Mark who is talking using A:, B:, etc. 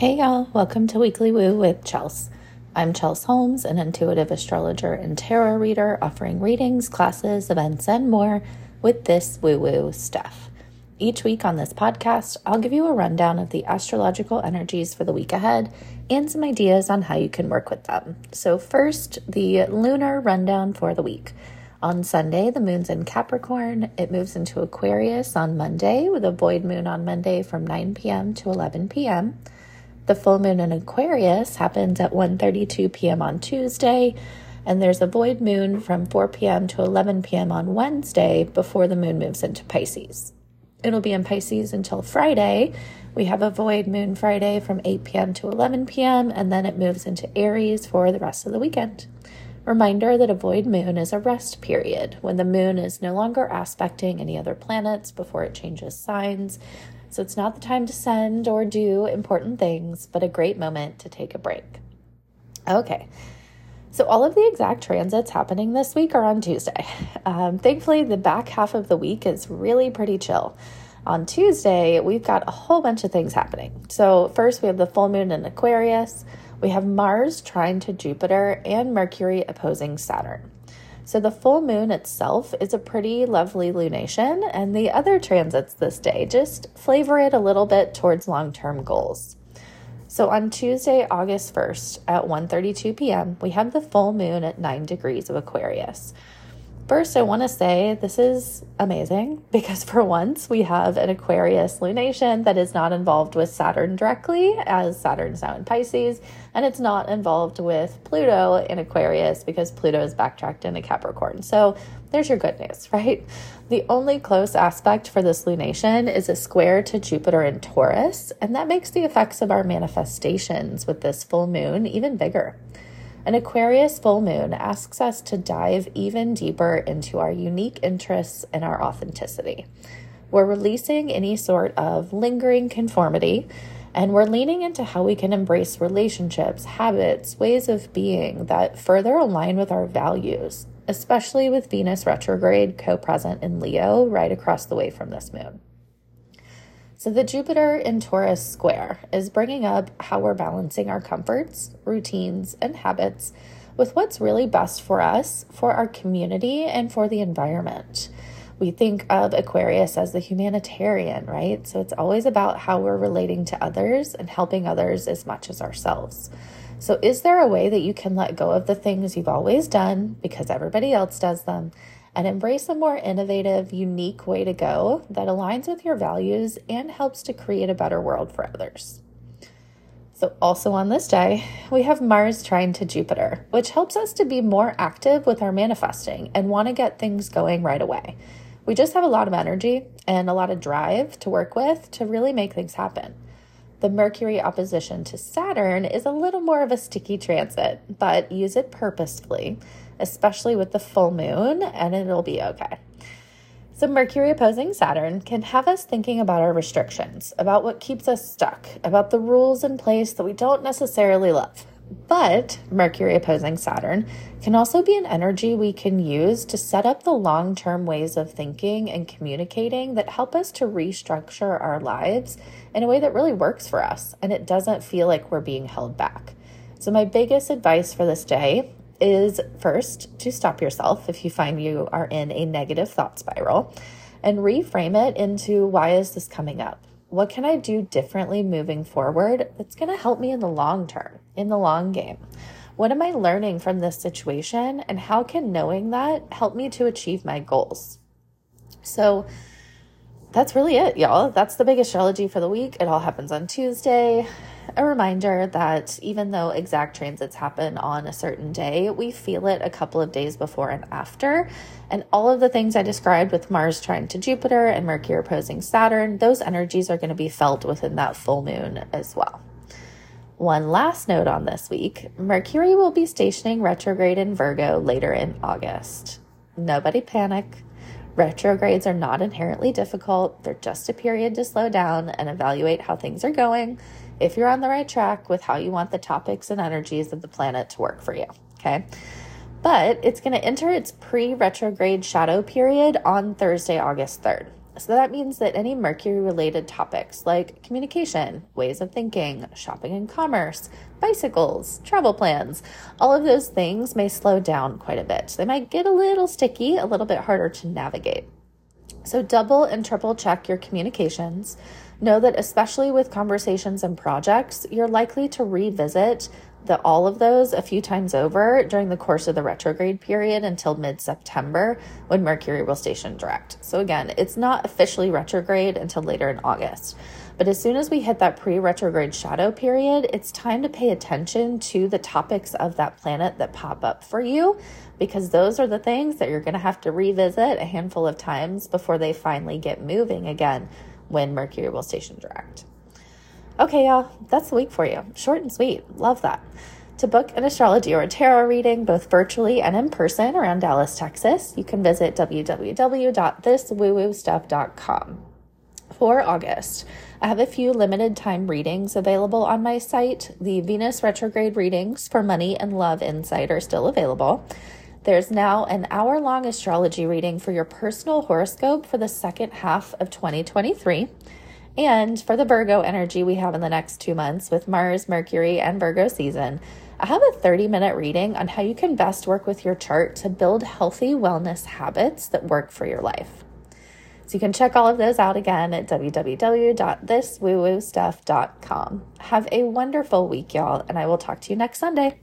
A: Hey y'all, welcome to Weekly Woo with Chels. I'm Chels Holmes, an intuitive astrologer and tarot reader offering readings, classes, events, and more with this woo woo stuff. Each week on this podcast, I'll give you a rundown of the astrological energies for the week ahead and some ideas on how you can work with them. So, first, the lunar rundown for the week. On Sunday, the moon's in Capricorn. It moves into Aquarius on Monday with a void moon on Monday from 9 p.m. to 11 p.m. The full moon in Aquarius happens at 1:32 p.m. on Tuesday, and there's a void moon from 4 p.m. to 11 p.m. on Wednesday before the moon moves into Pisces. It'll be in Pisces until Friday. We have a void moon Friday from 8 p.m. to 11 p.m., and then it moves into Aries for the rest of the weekend. Reminder that a void moon is a rest period when the moon is no longer aspecting any other planets before it changes signs. So it's not the time to send or do important things, but a great moment to take a break. Okay. So, all of the exact transits happening this week are on Tuesday. Um, thankfully, the back half of the week is really pretty chill. On Tuesday, we've got a whole bunch of things happening. So, first, we have the full moon in Aquarius, we have Mars trine to Jupiter, and Mercury opposing Saturn. So the full moon itself is a pretty lovely lunation, and the other transits this day just flavor it a little bit towards long-term goals. So on Tuesday, August 1st at 1:32 p.m., we have the full moon at 9 degrees of Aquarius. First, I want to say this is amazing because for once we have an Aquarius lunation that is not involved with Saturn directly, as Saturn's now in Pisces, and it's not involved with Pluto in Aquarius because Pluto is backtracked into Capricorn. So there's your good news, right? The only close aspect for this lunation is a square to Jupiter in Taurus, and that makes the effects of our manifestations with this full moon even bigger. An Aquarius full moon asks us to dive even deeper into our unique interests and our authenticity. We're releasing any sort of lingering conformity, and we're leaning into how we can embrace relationships, habits, ways of being that further align with our values, especially with Venus retrograde co present in Leo right across the way from this moon. So, the Jupiter in Taurus square is bringing up how we're balancing our comforts, routines, and habits with what's really best for us, for our community, and for the environment. We think of Aquarius as the humanitarian, right? So, it's always about how we're relating to others and helping others as much as ourselves. So, is there a way that you can let go of the things you've always done because everybody else does them? And embrace a more innovative, unique way to go that aligns with your values and helps to create a better world for others. So, also on this day, we have Mars trine to Jupiter, which helps us to be more active with our manifesting and want to get things going right away. We just have a lot of energy and a lot of drive to work with to really make things happen. The Mercury opposition to Saturn is a little more of a sticky transit, but use it purposefully especially with the full moon, and it'll be okay. So, Mercury opposing Saturn can have us thinking about our restrictions, about what keeps us stuck, about the rules in place that we don't necessarily love. But Mercury opposing Saturn can also be an energy we can use to set up the long term ways of thinking and communicating that help us to restructure our lives in a way that really works for us and it doesn't feel like we're being held back. So, my biggest advice for this day is first to stop yourself if you find you are in a negative thought spiral and reframe it into why is this coming up? What can I do differently moving forward that's going to help me in the long term, in the long game? What am I learning from this situation? And how can knowing that help me to achieve my goals? So, that's really it, y'all. That's the big astrology for the week. It all happens on Tuesday. A reminder that even though exact transits happen on a certain day, we feel it a couple of days before and after. And all of the things I described with Mars trine to Jupiter and Mercury opposing Saturn, those energies are going to be felt within that full moon as well. One last note on this week Mercury will be stationing retrograde in Virgo later in August. Nobody panic. Retrogrades are not inherently difficult, they're just a period to slow down and evaluate how things are going if you're on the right track with how you want the topics and energies of the planet to work for you. Okay. But it's going to enter its pre retrograde shadow period on Thursday, August 3rd. So that means that any Mercury related topics like communication, ways of thinking, shopping and commerce, bicycles, travel plans, all of those things may slow down quite a bit. They might get a little sticky, a little bit harder to navigate. So double and triple check your communications. Know that, especially with conversations and projects, you're likely to revisit the, all of those a few times over during the course of the retrograde period until mid September when Mercury will station direct. So, again, it's not officially retrograde until later in August. But as soon as we hit that pre retrograde shadow period, it's time to pay attention to the topics of that planet that pop up for you because those are the things that you're going to have to revisit a handful of times before they finally get moving again when Mercury will station direct. Okay, y'all, that's the week for you. Short and sweet. Love that. To book an astrology or a tarot reading, both virtually and in person around Dallas, Texas, you can visit www.thiswoowoostuff.com. For August, I have a few limited time readings available on my site. The Venus retrograde readings for money and love insight are still available. There's now an hour long astrology reading for your personal horoscope for the second half of 2023. And for the Virgo energy we have in the next two months with Mars, Mercury, and Virgo season, I have a 30 minute reading on how you can best work with your chart to build healthy wellness habits that work for your life. So you can check all of those out again at www.thiswoowoostuff.com. Have a wonderful week, y'all, and I will talk to you next Sunday.